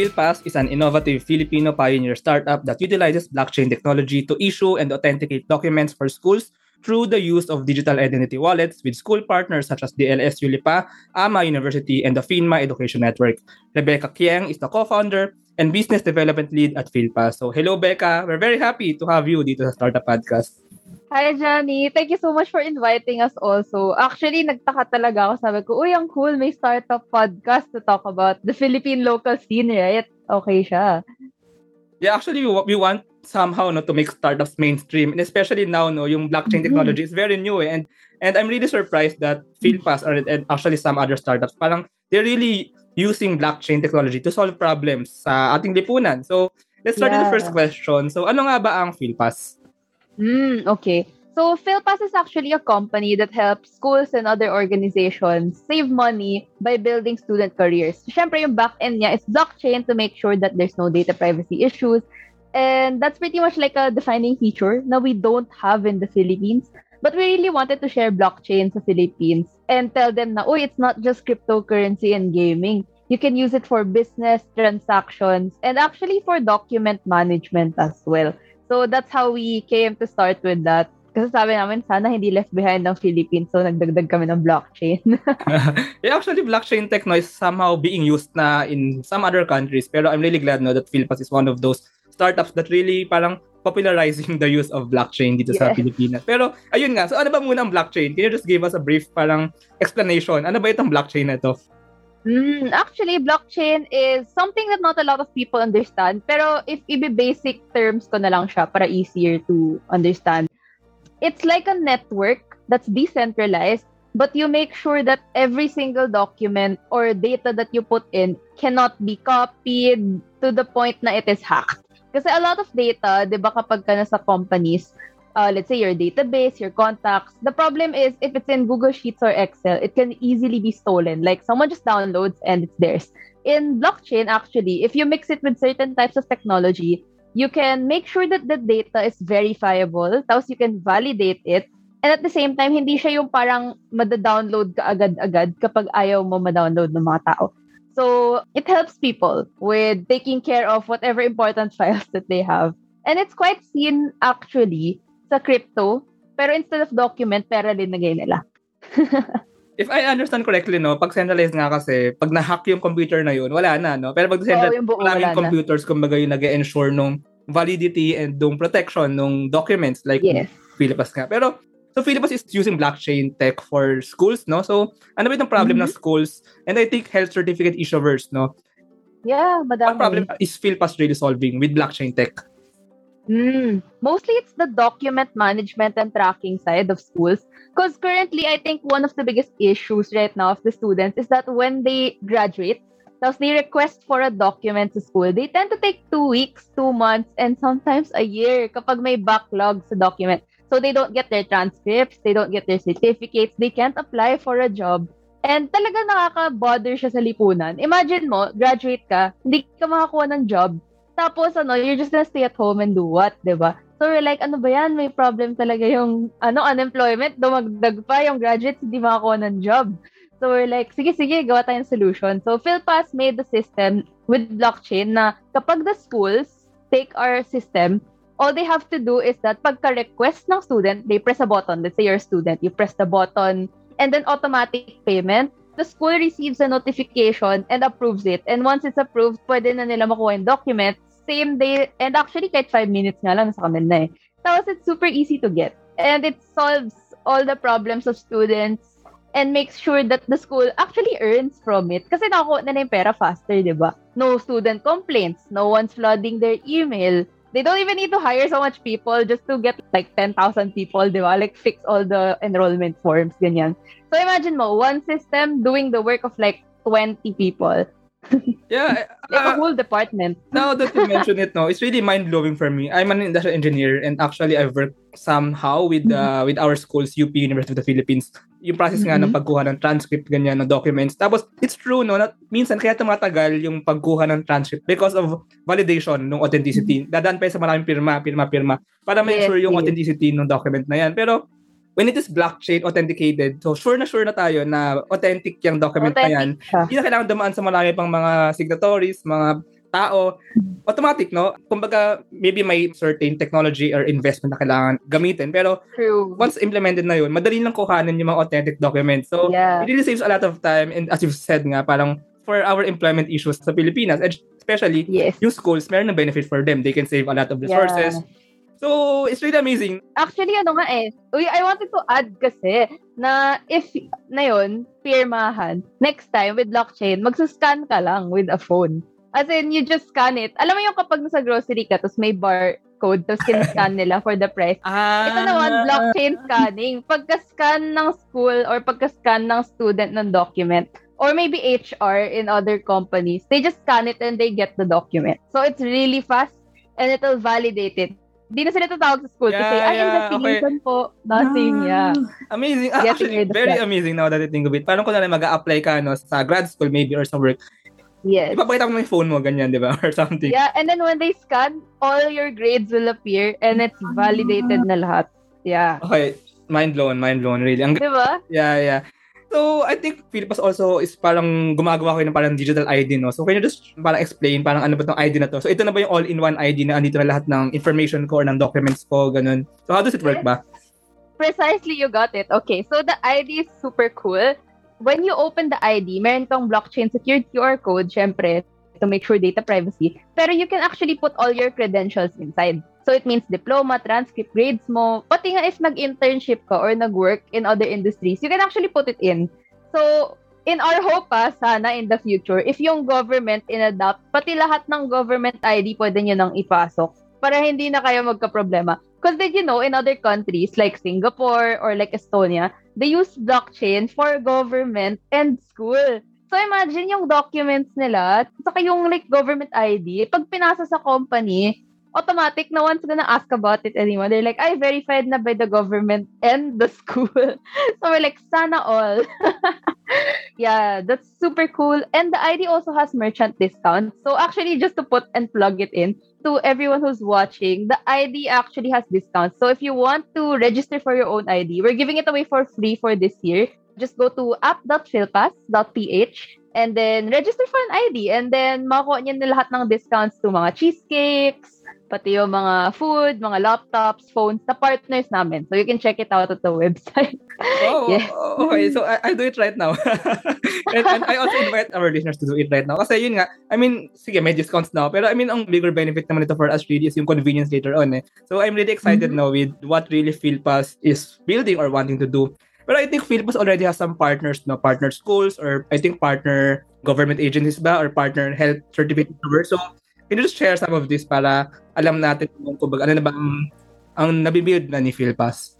PhilPass is an innovative Filipino pioneer startup that utilizes blockchain technology to issue and authenticate documents for schools through the use of digital identity wallets with school partners such as the LSU Lipa, AMA University, and the FINMA Education Network. Rebecca Kieng is the co-founder and business development lead at PhilPass. So hello, Becca. We're very happy to have you dito sa Startup Podcast. Hi, Johnny. Thank you so much for inviting us also. Actually, nagtaka talaga ako. Sabi ko, uy, ang cool. May startup podcast to talk about the Philippine local scene, right? Okay siya. Yeah, actually, we want somehow no to make startups mainstream and especially now no yung blockchain mm-hmm. technology is very new eh. and and I'm really surprised that PhilPass or and actually some other startups parang they're really using blockchain technology to solve problems sa ating lipunan so let's start yeah. with the first question so ano nga ba ang PhilPass Mm, okay. So PhilPass is actually a company that helps schools and other organizations save money by building student careers. Siyempre, yung back-end niya is blockchain to make sure that there's no data privacy issues. And that's pretty much like a defining feature that we don't have in the Philippines. But we really wanted to share blockchain sa Philippines and tell them na, oh, it's not just cryptocurrency and gaming. You can use it for business, transactions, and actually for document management as well. So that's how we came to start with that. Kasi sabi namin, sana hindi left behind ng Philippines. So, nagdagdag kami ng blockchain. yeah, actually, blockchain tech no, is somehow being used na in some other countries. Pero I'm really glad no, that Philpass is one of those startups that really parang popularizing the use of blockchain dito yes. sa Pilipinas. Pero, ayun nga. So, ano ba muna ang blockchain? Can you just give us a brief parang explanation? Ano ba itong blockchain na ito? Mm, actually, blockchain is something that not a lot of people understand. Pero if i-basic terms ko na lang siya para easier to understand. It's like a network that's decentralized, but you make sure that every single document or data that you put in cannot be copied to the point na it is hacked. Kasi a lot of data, di ba kapag ka nasa companies, uh, let's say your database, your contacts. The problem is if it's in Google Sheets or Excel, it can easily be stolen. Like someone just downloads and it's theirs. In blockchain, actually, if you mix it with certain types of technology, you can make sure that the data is verifiable. Tapos you can validate it. And at the same time, hindi siya yung parang mada-download ka agad-agad kapag ayaw mo ma-download ng mga tao. So, it helps people with taking care of whatever important files that they have. And it's quite seen actually sa crypto, pero instead of document, pera linagay nila. If I understand correctly, no, pag centralized nga kasi, pag na-hack yung computer na yun, wala na, no? Pero pag centralized, oh, maraming computers, kumbaga yung nag-ensure nung validity and nung protection nung documents, like yes. Philippines nga. Pero, so Philippines is using blockchain tech for schools, no? So, ano ba itong problem mm-hmm. ng schools? And I think health certificate issuers, no? Yeah, madami. What problem is Philippines really solving with blockchain tech? Mm. Mostly it's the document management and tracking side of schools. Because currently, I think one of the biggest issues right now of the students is that when they graduate, tapos they request for a document to school, they tend to take two weeks, two months, and sometimes a year kapag may backlog sa document. So they don't get their transcripts, they don't get their certificates, they can't apply for a job. And talaga nakaka-bother siya sa lipunan. Imagine mo, graduate ka, hindi ka makakuha ng job, tapos, ano, you're just gonna stay at home and do what, di ba? So, we're like, ano ba yan? May problem talaga yung, ano, unemployment. Dumagdag pa yung graduates, hindi makakuha ng job. So, we're like, sige, sige, gawa tayong solution. So, PhilPass made the system with blockchain na kapag the schools take our system, all they have to do is that pagka-request ng student, they press a button. Let's say you're a student, you press the button, and then automatic payment the school receives a notification and approves it. And once it's approved, pwede na nila makuha yung document same day, and actually kahit 5 minutes nga lang sa kanila eh. Tapos it's super easy to get. And it solves all the problems of students and makes sure that the school actually earns from it. Kasi nakuha na na yung pera faster, di ba? No student complaints. No one's flooding their email. They don't even need to hire so much people just to get like 10,000 people, di ba? Like fix all the enrollment forms, ganyan. So imagine mo, one system doing the work of like 20 people. Yeah, uh, like a whole department. now that you mention it, no, it's really mind blowing for me. I'm an industrial engineer, and actually, I've worked somehow with uh, mm-hmm. with our schools, UP University of the Philippines. Yung process mm-hmm. nga ng pagkuha ng transcript, ganyan, ng documents. Tapos, it's true, no, na minsan kaya tumatagal yung pagkuha ng transcript because of validation ng authenticity. Mm-hmm. Dadaan pa sa maraming pirma, pirma, pirma, para make yes, yung yes. authenticity ng document na yan. Pero, when it is blockchain authenticated, so sure na sure na tayo na authentic yung document authentic na yan. Hindi na kailangan dumaan sa marami pang mga signatories, mga tao, automatic, no? Kumbaga, maybe may certain technology or investment na kailangan gamitin. Pero True. once implemented na yun, madali lang kuhanin yung mga authentic documents. So, Yeah. it really saves a lot of time. And as you've said nga, parang for our employment issues sa Pilipinas, especially Yes. yung schools, meron ng benefit for them. They can save a lot of resources. Yeah. So, it's really amazing. Actually, ano nga eh. Uy, I wanted to add kasi na if na yun, pirmahan, next time with blockchain, magsuscan ka lang with a phone. As in, you just scan it. Alam mo yung kapag nasa grocery ka, tapos may barcode, tapos kiniscan nila for the price. Ah, Ito naman, blockchain scanning. Pagka-scan ng school or pagka-scan ng student ng document, or maybe HR in other companies, they just scan it and they get the document. So it's really fast and it'll validate it. Di na sila tatawag sa school Yeah, ay, yeah, investigation po. Nothing, yeah. Amazing. Ah, actually, very that. amazing now that I think of it. Parang kung na mag-a-apply ka no, sa grad school maybe or sa work, Yes. ipapakita mo yung phone mo, ganyan, di ba? Or something. Yeah, and then when they scan, all your grades will appear and it's validated na lahat. Yeah. Okay, mind blown, mind blown, really. Ang Di ba? Yeah, yeah. So, I think Philippus also is parang gumagawa ko ng parang digital ID, no? So, can you just parang explain parang ano ba tong ID na to? So, ito na ba yung all-in-one ID na andito na lahat ng information ko or ng documents ko, ganun? So, how does it work ba? Precisely, you got it. Okay, so the ID is super cool. When you open the ID, meron tong blockchain secured QR code, syempre, to make sure data privacy. Pero you can actually put all your credentials inside. So it means diploma, transcript, grades mo, pati nga if nag-internship ka or nag-work in other industries, you can actually put it in. So, in our hope pa, sana in the future, if yung government in-adapt, pati lahat ng government ID pwede nyo nang ipasok para hindi na kayo magka-problema. Because did you know, in other countries like Singapore or like Estonia, they use blockchain for government and school. So imagine yung documents nila, saka yung like government ID, pag pinasa sa company, automatic no one's gonna ask about it anymore. They're like, I verified na by the government and the school. so we're like, sana all. yeah, that's super cool. And the ID also has merchant discounts. So actually, just to put and plug it in, to everyone who's watching, the ID actually has discounts. So if you want to register for your own ID, we're giving it away for free for this year. Just go to app.philpass.ph and then register for an ID and then makuha niyo na lahat ng discounts to mga cheesecakes, pati yung mga food, mga laptops, phones, na partners namin. So you can check it out at the website. Oh, Yes. okay. So, I, I'll do it right now. and, and I also invite our listeners to do it right now. Kasi yun nga, I mean, sige, may discounts now. Pero I mean, ang bigger benefit naman ito for us really is yung convenience later on eh. So, I'm really excited Mhm. now with what really PhilPass is building or wanting to do. Pero I think PhilPass already has some partners, no? Partner schools or I think partner government agencies ba or partner health certificate. So, can you just share some of this para alam natin kung kumbaga, ano na ba ang, ang nabibuild na ni PhilPass?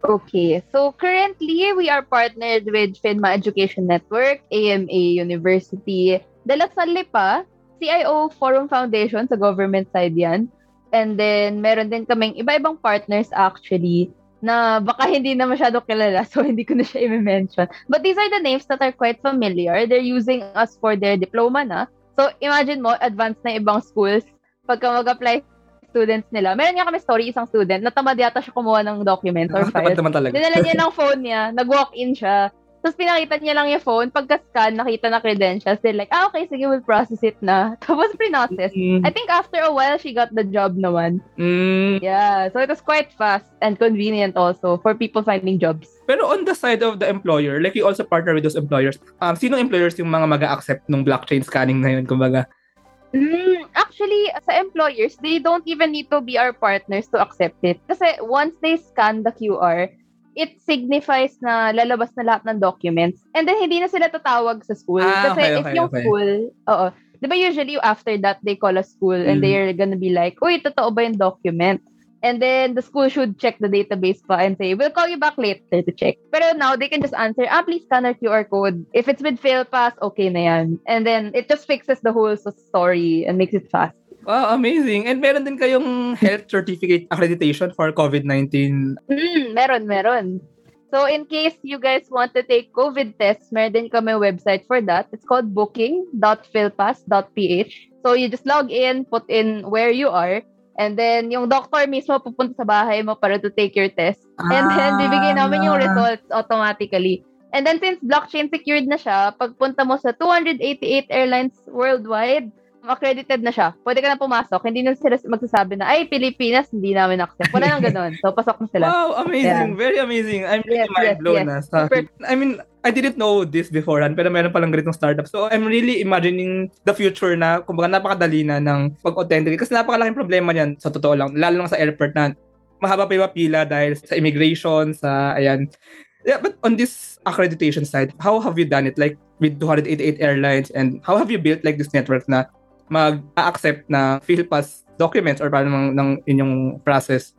Okay, so currently we are partnered with FINMA Education Network, AMA University, De La Salle pa, CIO Forum Foundation sa government side yan. And then meron din kaming iba-ibang partners actually na baka hindi na masyado kilala so hindi ko na siya i-mention. But these are the names that are quite familiar. They're using us for their diploma na. So imagine mo, advanced na ibang schools, pagka mag-apply students nila. Meron nga kami story, isang student, natamad yata siya kumuha ng documents or files. naman talaga. Dinala niya ng phone niya, nag-walk-in siya. Tapos pinakita niya lang yung phone, pagka-scan, nakita na credentials. They're like, ah, okay, sige, we'll process it na. Tapos pre-process. I think after a while, she got the job naman. Mm, Yeah, so it was quite fast and convenient also for people finding jobs. Pero on the side of the employer, like you also partner with those employers, um, sino employers yung mga mag-accept ng blockchain scanning na yun, kumbaga? Mm, actually, sa employers, they don't even need to be our partners to accept it. Kasi once they scan the QR, it signifies na lalabas na lahat ng documents. And then, hindi na sila tatawag sa school. Ah, Kasi okay, if okay, yung okay. school, oo. Di ba usually after that, they call a school and Mm. they're gonna be like, uy, totoo ba yung document? And then the school should check the database pa and say, we'll call you back later to check. Pero now, they can just answer, ah, please scan our QR code. If it's with FailPass, okay na yan. And then, it just fixes the whole story and makes it fast. Wow, amazing. And meron din kayong health certificate accreditation for COVID-19. Mm, meron, meron. So, in case you guys want to take COVID tests, meron din kami website for that. It's called booking.philpass.ph. So, you just log in, put in where you are, and then yung doctor mismo pupunta sa bahay mo para to take your test. And then, bibigay namin yung results automatically. And then, since blockchain secured na siya, pagpunta mo sa 288 airlines worldwide, accredited na siya. Pwede ka na pumasok. Hindi na sila magsasabi na, ay, Pilipinas, hindi namin accept. Wala nang ganun. So, pasok na sila. Wow, amazing. Yeah. Very amazing. I'm really Yes, mind blown. yes, ah, yes. sa, Super. I mean, I didn't know this beforehand, pero meron palang ganitong startup. So, I'm really imagining the future na, kumbaga, napakadali na ng pag-authenticate. Kasi napakalaking problema niyan, sa totoo lang. Lalo lang sa airport na mahaba pa yung pila dahil sa immigration, sa, ayan. Yeah, but on this accreditation side, how have you done it? Like, with 288 airlines, and how have you built like this network na mag-accept na PhilPass documents or parang ng, ng inyong process?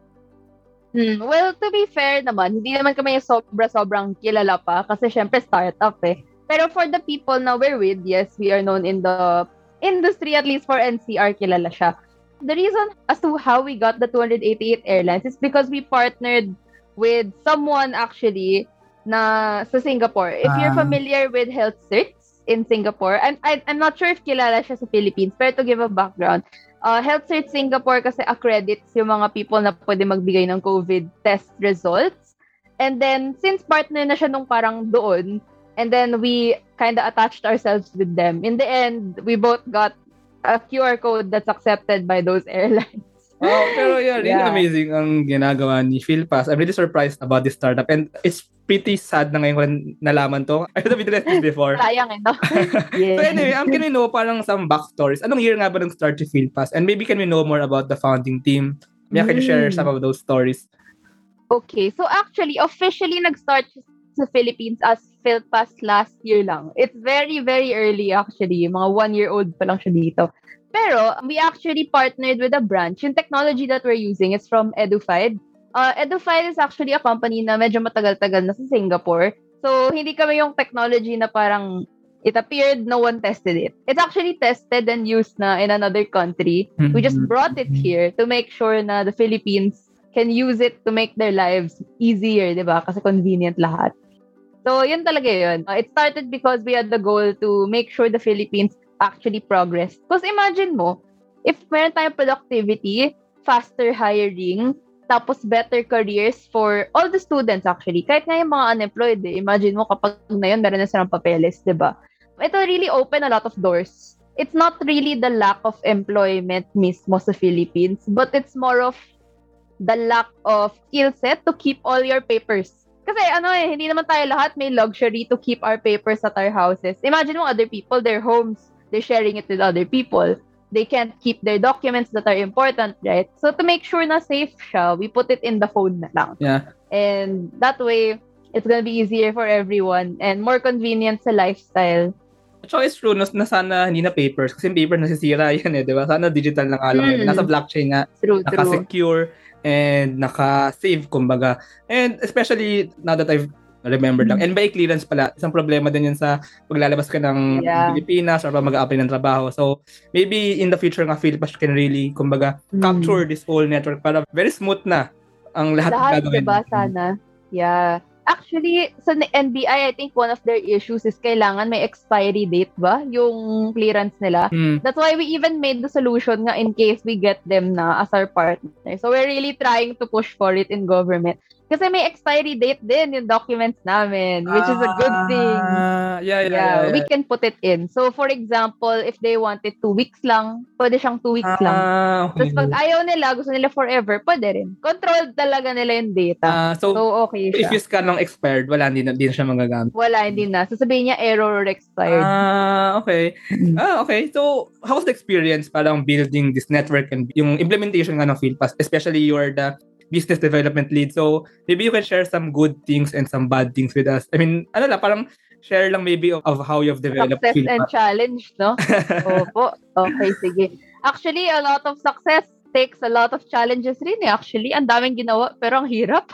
Hmm. Well, to be fair naman, hindi naman kami yung sobra-sobrang kilala pa kasi syempre startup eh. Pero for the people na we're with, yes, we are known in the industry, at least for NCR, kilala siya. The reason as to how we got the 288 airlines is because we partnered with someone actually na sa Singapore. If you're Ah. familiar with Health Certs in Singapore, I'm, I, I'm not sure if kilala siya sa Philippines, pero to give a background, uh, Health Cert Singapore kasi accredits yung mga people na pwede magbigay ng COVID test results. And then, since partner na siya nung parang doon, and then we kind of attached ourselves with them. In the end, we both got a QR code that's accepted by those airlines. Oh, pero yeah, really Yeah. amazing ang ginagawa ni PhilPass. I'm really surprised about this startup and it's pretty sad na ngayon ko nalaman to. I should have addressed this before. Sayang eh, no? So yeah. anyway, um, can we know parang some backstories? Anong year nga ba nang start si PhilPass? And maybe can we know more about the founding team? Yeah, can you share Mm. some of those stories? Okay, so actually, officially nag-start sa Philippines as PhilPass last year lang. It's very, very early actually. Mga one-year-old pa lang siya dito. Pero, we actually partnered with a branch. Yung technology that we're using is from Edufied. Uh, Edufied is actually a company na medyo matagal-tagal na sa Singapore. So, hindi kami yung technology na parang it appeared no one tested it. It's actually tested and used na in another country. We just brought it here to make sure na the Philippines can use it to make their lives easier, di ba? Kasi convenient lahat. So, yun talaga yun. Uh, it started because we had the goal to make sure the Philippines actually progress. Because imagine mo, if meron tayong productivity, faster hiring, tapos better careers for all the students actually. Kahit nga yung mga unemployed, eh. imagine mo kapag na yun, meron na silang papeles, di ba? Ito really open a lot of doors. It's not really the lack of employment mismo sa Philippines, but it's more of the lack of skill set to keep all your papers. Kasi ano eh, hindi naman tayo lahat may luxury to keep our papers at our houses. Imagine mo other people, their homes, they're sharing it with other people. They can't keep their documents that are important, right? So to make sure na safe siya, we put it in the phone na lang. Yeah. And that way, it's gonna be easier for everyone and more convenient sa lifestyle. So it's true na, na sana hindi na papers kasi yung paper nasisira yan eh, di ba? Sana digital na nga lang. Mm. Nasa blockchain nga. True, true. And naka-save kumbaga. And especially now that I've remembered lang. And by clearance pala, isang problema din yan sa paglalabas ka ng Yeah. Pilipinas or mag-apply ng trabaho. So, maybe in the future nga, Philippines can really, kumbaga, Mm. capture this whole network para very smooth na ang lahat, ng Lahat, gagawin. diba, sana? Yeah. Actually, sa NBI, I think one of their issues is kailangan may expiry date ba? Yung clearance nila. Mm. That's why we even made the solution nga in case we get them na as our partner. So we're really trying to push for it in government. Kasi may expiry date din yung documents namin, which is a good thing. Ah, yeah, yeah, yeah, Yeah, yeah. we can put it in. So for example, if they wanted two weeks lang, pwede siyang two weeks lang. Ah, okay. Tapos pag ayaw nila, gusto nila forever, pwede rin. Controlled talaga nila yung data. Ah, so, So, okay if siya. you scan ng expired, wala, hindi na, hindi na siya magagamit. Wala, hindi na. Sasabihin niya error or expired. Ah, okay. Ah, okay. So, how's the experience parang building this network and yung implementation nga ng FieldPass, especially you are the business development lead. So, maybe you can share some good things and some bad things with us. I mean, ano lang, parang share lang maybe of, of how you've developed success and challenge, no? Opo. Okay, sige. Actually, a lot of success takes a lot of challenges rin eh. Actually, ang daming ginawa, pero ang hirap.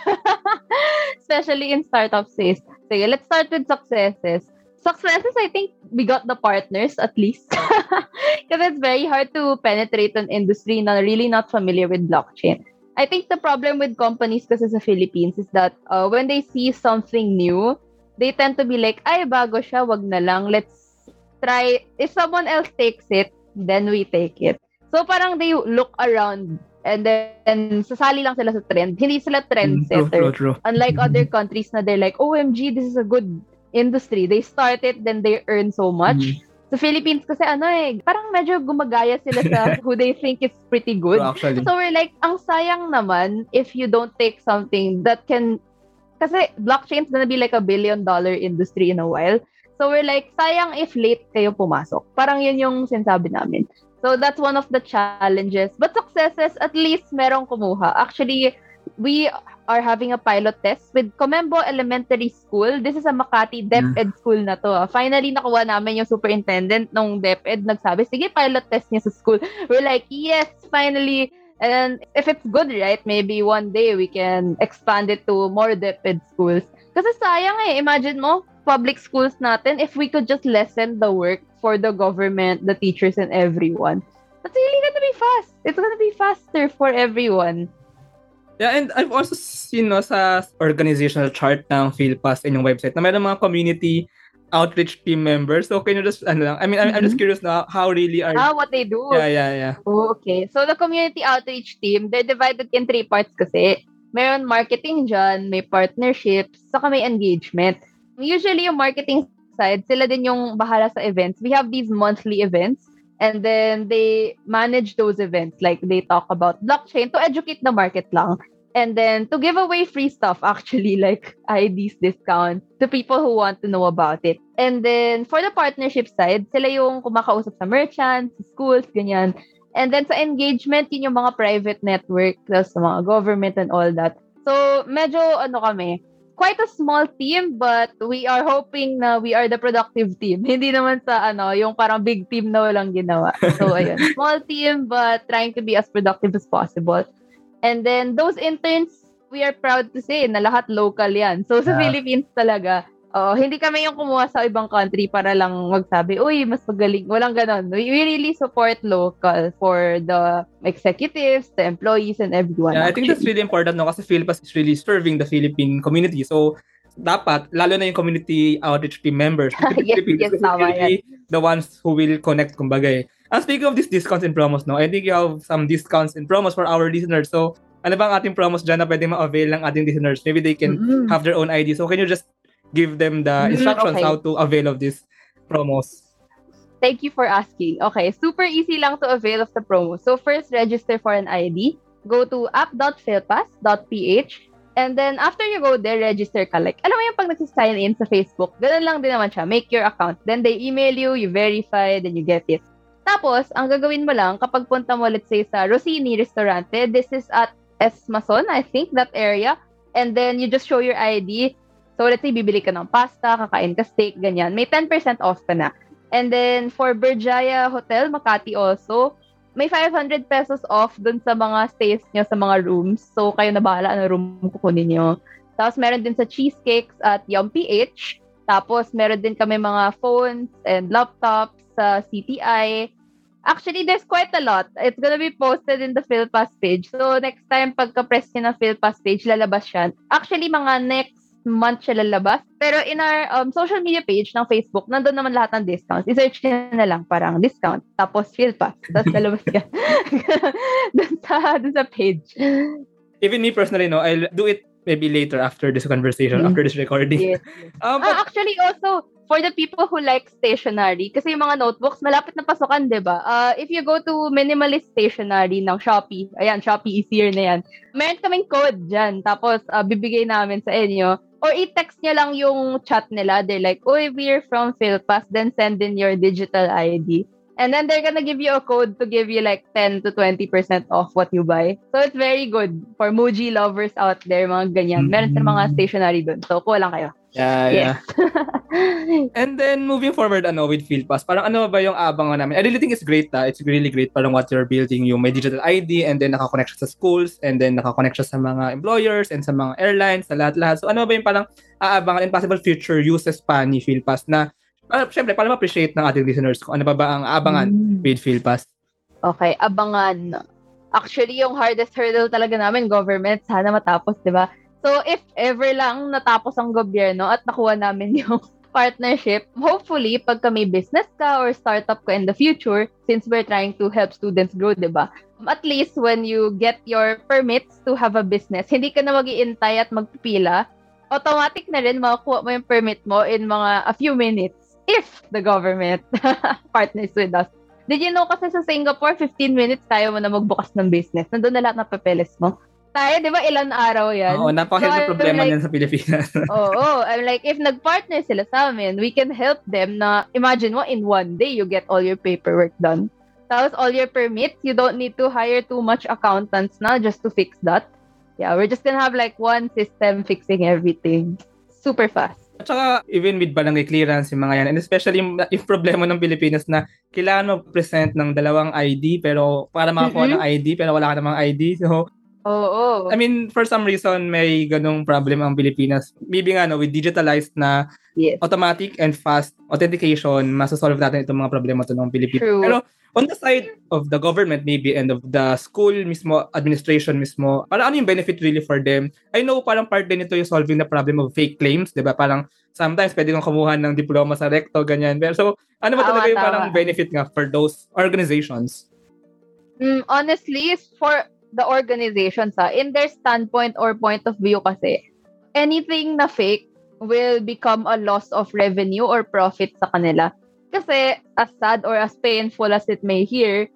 Especially in startup space. Sige, let's start with successes. Successes, I think we got the partners at least. Because it's very hard to penetrate an industry na really not familiar with blockchain. I think the problem with companies kasi sa Philippines is that uh, when they see something new, they tend to be like, ay, bago siya, wag na lang. Let's try. If someone else takes it, then we take it. So parang they look around and then sasali lang sila sa trend. Hindi sila Mm, True, true, trendsetter. true. Unlike other countries na they're like, OMG, this is a good industry. They start it, then they earn so much. Mm. Sa Philippines kasi ano eh, parang medyo gumagaya sila sa who they think is pretty good. Well, actually. So we're like, ang sayang naman if you don't take something that can, kasi blockchain's gonna be like a billion dollar industry in a while. So we're like, sayang if late kayo pumasok. Parang yun yung sinasabi namin. So that's one of the challenges. But successes, at least merong kumuha. Actually, we are having a pilot test with Comembo Elementary School. This is a Makati DepEd mm. school na to. Finally, nakuha namin yung superintendent ng DepEd. Nagsabi, sige, pilot test niya sa school. We're like, yes, finally. And if it's good, right, maybe one day we can expand it to more DepEd schools. Kasi sayang eh. Imagine mo, public schools natin, if we could just lessen the work for the government, the teachers, and everyone, that's really gonna be fast. It's gonna be faster for everyone. Yeah, and I've also seen no, sa organizational chart ng PhilPass in yung website na mayroon mga community outreach team members. So, can you just, ano lang, I mean, I'm, I'm just mm-hmm. curious na how really are... Ah, what they do. Yeah, yeah, yeah. Oh, okay. So, the community outreach team, they're divided in three parts kasi. Meron marketing dyan, may partnerships, saka may engagement. Usually, yung marketing side, sila din yung bahala sa events. We have these monthly events And then they manage those events. Like they talk about blockchain to educate the market lang. And then to give away free stuff, actually, like IDs discount to people who want to know about it. And then for the partnership side, sila yung kumakausap sa merchants, schools, ganyan. And then sa engagement, yun yung mga private network, sa mga government and all that. So, medyo ano kami, quite a small team but we are hoping na we are the productive team. Hindi naman sa ano, yung parang big team na walang ginawa. So ayun, small team but trying to be as productive as possible. And then those interns, we are proud to say na lahat local yan. So sa yeah. Philippines talaga, Oh, hindi kami yung kumuha sa ibang country para lang magsabi, uy, mas magaling. Walang ganon. We, really support local for the executives, the employees, and everyone. Yeah, actually. I think that's really important no kasi Philippines is really serving the Philippine community. So, dapat, lalo na yung community outreach team members, yes, yes, tama yan. the ones who will connect, kumbaga eh. And speaking of these discounts and promos, no, I think you have some discounts and promos for our listeners. So, ano bang ating promos dyan na pwede ma-avail ng ating listeners? Maybe they can mm-hmm. have their own ID. So, can you just give them the mm-hmm. instructions okay. how to avail of these promos. Thank you for asking. Okay, super easy lang to avail of the promo. So first, register for an ID. Go to app.failpass.ph and then after you go there, register ka. Like, alam mo yung pag nagsisign in sa Facebook, ganun lang din naman siya. Make your account. Then they email you, you verify, then you get it. Tapos, ang gagawin mo lang, kapag punta mo, let's say, sa Rossini Restaurante, this is at Esmason, I think, that area. And then, you just show your ID. So, let's say, bibili ka ng pasta, kakain ka steak, ganyan. May 10% off ka na. And then, for Berjaya Hotel, Makati also, may 500 pesos off dun sa mga stays nyo sa mga rooms. So, kayo na bahala ano room kukunin nyo. Tapos, meron din sa Cheesecakes at Yum PH. Tapos, meron din kami mga phones and laptops sa CTI. Actually, there's quite a lot. It's gonna be posted in the PhilPass page. So, next time, pagka-press nyo ng PhilPass page, lalabas yan. Actually, mga next month siya lalabas. Pero in our um, social media page ng Facebook, nandun naman lahat ng discounts. I-search nyo na lang parang discount, tapos field pass. Tapos lalabas ka. dun, sa, dun sa page. Even me personally, no, I'll do it maybe later after this conversation, mm-hmm. after this recording. Yes. um, but, ah, actually, also, for the people who like stationery, kasi yung mga notebooks, malapit na pasukan, di ba? Uh, if you go to minimalist stationery ng Shopee, ayan, Shopee is here na yan, meron kaming code dyan. Tapos, uh, bibigay namin sa inyo or i-text niya lang yung chat nila. They're like, Uy, we're from PhilPass. Then send in your digital ID. And then they're gonna give you a code to give you like 10 to 20% off what you buy. So it's very good for Muji lovers out there, mga ganyan. Meron sa mga stationery dun. So, kuha lang kayo. Yeah, yes. yeah. and then moving forward ano with PhilPass, parang ano ba yung abangan namin? I really think it's great ta. It's really great parang what you're building yung may digital ID and then naka-connect siya sa schools and then naka-connect siya sa mga employers and sa mga airlines, sa lahat-lahat. So ano ba yung parang aabangan and possible future uses pa ni PhilPass na uh, syempre para ma-appreciate ng ating listeners ko ano ba ba ang abangan mm. with PhilPass? Okay, abangan. Actually, yung hardest hurdle talaga namin, government, sana matapos, di ba? So, if ever lang natapos ang gobyerno at nakuha namin yung partnership, hopefully, pag may business ka or startup ka in the future, since we're trying to help students grow, di ba? At least when you get your permits to have a business, hindi ka na mag-iintay at magpipila, automatic na rin makakuha mo yung permit mo in mga a few minutes. If the government partners with us. Did you know kasi sa Singapore, 15 minutes kaya mo na magbukas ng business. Nandun na lahat ng papeles mo. Tayo, di ba, ilan araw yan? Oo, napakahirap so, problema like, niyan sa Pilipinas. oo, oh, I'm like, if nag-partner sila sa amin, we can help them na, imagine mo, in one day, you get all your paperwork done. Tapos, all your permits, you don't need to hire too much accountants na just to fix that. Yeah, we're just gonna have like one system fixing everything. Super fast. At saka, even with barangay clearance, yung mga yan, and especially yung problema ng Pilipinas na kailangan mag-present ng dalawang ID, pero para makakuha mm-hmm. ng ID, pero wala ka namang ID. So, Oo. I mean, for some reason, may ganong problem ang Pilipinas. Maybe nga, no, with digitalized na yes. automatic and fast authentication, masasolve natin itong mga problema to ng Pilipinas. True. Pero on the side of the government maybe and of the school mismo, administration mismo, para ano yung benefit really for them? I know parang part din ito yung solving the problem of fake claims, di ba? Parang sometimes pwede kang kumuha ng diploma sa recto, ganyan. Pero so, ano ba talaga yung parang benefit nga for those organizations? Mm, honestly, for the organizations, ha, in their standpoint or point of view kasi, anything na fake will become a loss of revenue or profit sa kanila. Kasi, as sad or as painful as it may hear,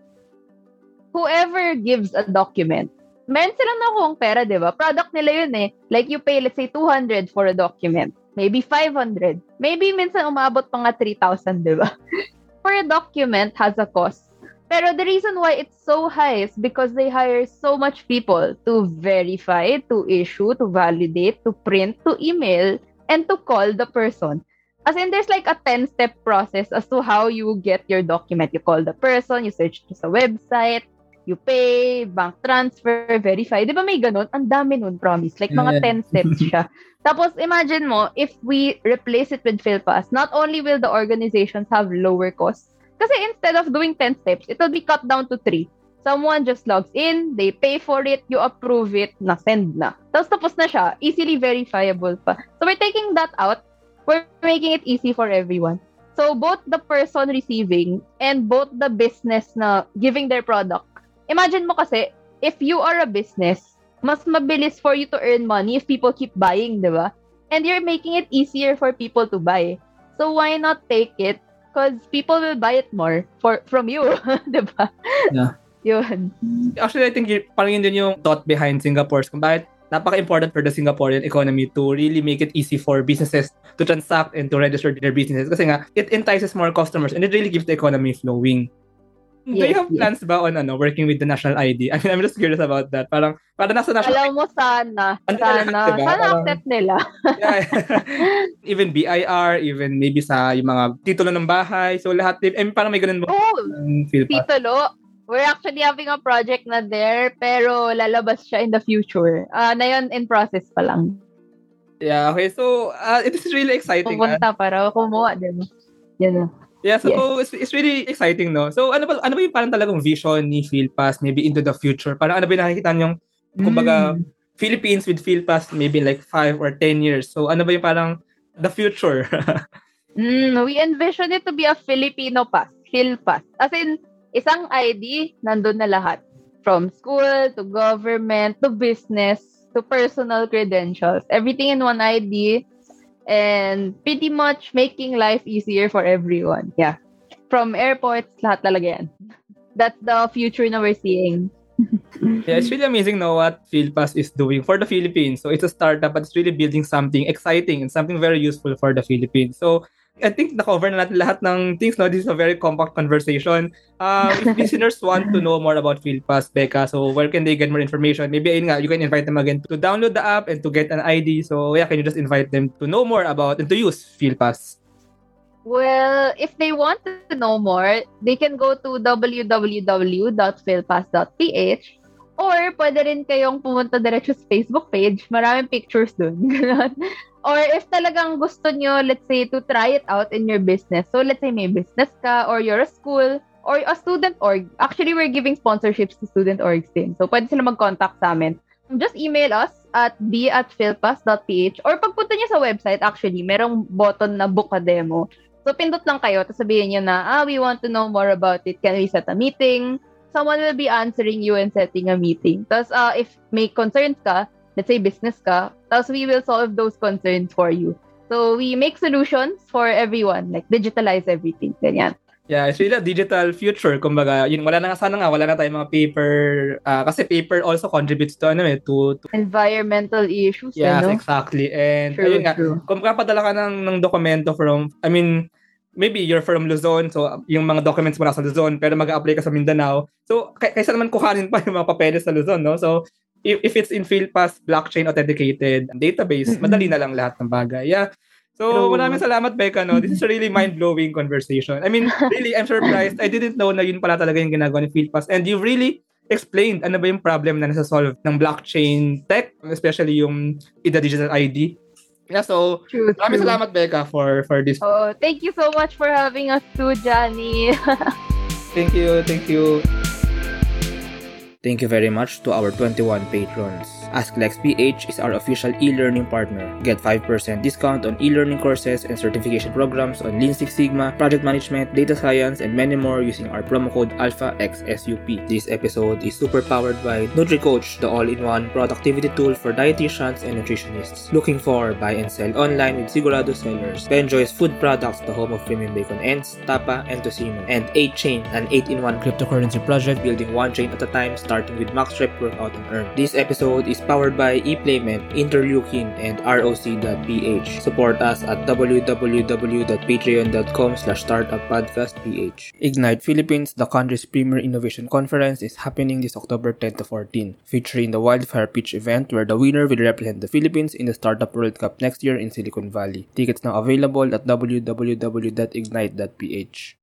whoever gives a document, meron silang nakuha pera, di ba? Product nila yun eh. Like, you pay, let's say, 200 for a document. Maybe 500. Maybe minsan umabot pa nga 3,000, di ba? for a document has a cost. Pero the reason why it's so high is because they hire so much people to verify, to issue, to validate, to print, to email, and to call the person. As in, there's like a 10-step process as to how you get your document. You call the person, you search sa website, you pay, bank transfer, verify. Di ba may ganun? Ang dami nun, promise. Like, mga 10 steps siya. Tapos, imagine mo, if we replace it with PhilPass, not only will the organizations have lower costs, kasi instead of doing 10 steps, it will be cut down to 3. Someone just logs in, they pay for it, you approve it, na send na. Tapos tapos na siya, easily verifiable pa. So we're taking that out, we're making it easy for everyone. So both the person receiving and both the business na giving their product. Imagine mo kasi, if you are a business, mas mabilis for you to earn money if people keep buying, di ba? And you're making it easier for people to buy. So why not take it because people will buy it more for from you, 'di ba? Yeah. Yun. Actually, I think parang yun din yung thought behind Singapore's kung bakit napaka-important for the Singaporean economy to really make it easy for businesses to transact and to register their businesses kasi nga it entices more customers and it really keeps the economy flowing. Yes, Do you have yes. plans ba on ano, working with the national ID? I mean, I'm just curious about that. Parang, parang nasa national Alam mo, sana. Ano sana. Lahat, diba? Sana parang, accept nila. yeah, even BIR, even maybe sa yung mga titulo ng bahay. So, lahat, I mean, parang may ganun ba? Oh, titulo. We're actually having a project na there, pero lalabas siya in the future. Uh, na yun, in process pa lang. Yeah, okay. So, uh, it is really exciting. Pumunta uh. para kumuha, di ba? Yan na. Yeah, so yes. it's, it's really exciting, no? So ano ba ano ba yung parang talagang vision ni PhilPass maybe into the future? Parang ano ba yung nakikita niyo kumbaga mm. Philippines with PhilPass maybe like 5 or 10 years. So ano ba yung parang the future? mm, we envision it to be a Filipino pass, PhilPass. As in isang ID nandun na lahat. From school to government to business to personal credentials. Everything in one ID and pretty much making life easier for everyone. Yeah. From airports, lahat talaga yan. That's the future na we're seeing. yeah, it's really amazing know what PhilPass is doing for the Philippines. So it's a startup, but it's really building something exciting and something very useful for the Philippines. So I think na-cover na natin lahat ng things. No? This is a very compact conversation. Uh, if listeners want to know more about PhilPass, Becca, so where can they get more information? Maybe ayun nga, you can invite them again to download the app and to get an ID. So yeah, can you just invite them to know more about and to use PhilPass? Well, if they want to know more, they can go to www.philpass.ph or pwede rin kayong pumunta diretso sa Facebook page. Maraming pictures dun. Or if talagang gusto nyo, let's say, to try it out in your business. So, let's say may business ka or you're a school or a student org. Actually, we're giving sponsorships to student orgs din. So, pwede sila mag-contact sa amin. Just email us at b at philpass.ph or pagpunta niyo sa website, actually, merong button na book a demo. So, pindot lang kayo, tapos sabihin niyo na, ah, we want to know more about it. Can we set a meeting? Someone will be answering you and setting a meeting. Tapos, uh, if may concerns ka, let's say business ka, tapos we will solve those concerns for you. So we make solutions for everyone, like digitalize everything. Ganyan. Yeah, it's really a digital future. Kumbaga, yun, wala na nga sana nga, wala na tayong mga paper. Uh, kasi paper also contributes to, ano eh, to, to environmental issues. Yes, ano? exactly. And True, ayun nga, true. kung kapadala ka ng, ng dokumento from, I mean, maybe you're from Luzon, so yung mga documents mo nasa Luzon, pero mag-apply ka sa Mindanao. So, kay- kaysa naman kuhanin pa yung mga papeles sa Luzon, no? So, if, if it's in PhilPass blockchain authenticated database, Mm-mm. madali na lang lahat ng bagay. Yeah. So, True. maraming salamat, Becca, no? This is a really mind-blowing conversation. I mean, really, I'm surprised. I didn't know na yun pala talaga yung ginagawa ni PhilPass. And you really explained ano ba yung problem na nasa-solve ng blockchain tech, especially yung IDA Digital ID. Yeah, so, True, maraming true. salamat, Becca, for for this. Oh, thank you so much for having us too, Johnny. Thank you, thank you. Thank you very much to our 21 patrons. AskLex PH is our official e-learning partner. Get 5% discount on e-learning courses and certification programs on Lean Six Sigma, project management, data science, and many more using our promo code ALPHAXSUP. This episode is super powered by NutriCoach, the all-in-one productivity tool for dietitians and nutritionists. Looking for buy and sell online with Sigurado sellers. Benjoy's food products, the home of premium bacon ends, tapa, and tocino. And 8chain, an 8-in-1 cryptocurrency project building one chain at a time starting with MaxRep Workout and Earn. This episode is powered by ePlayment, Interleukin, and ROC.ph. Support us at www.patreon.com slash startuppodcastph. Ignite Philippines, the country's premier innovation conference, is happening this October 10 to 14, featuring the Wildfire Pitch event where the winner will represent the Philippines in the Startup World Cup next year in Silicon Valley. Tickets now available at www.ignite.ph.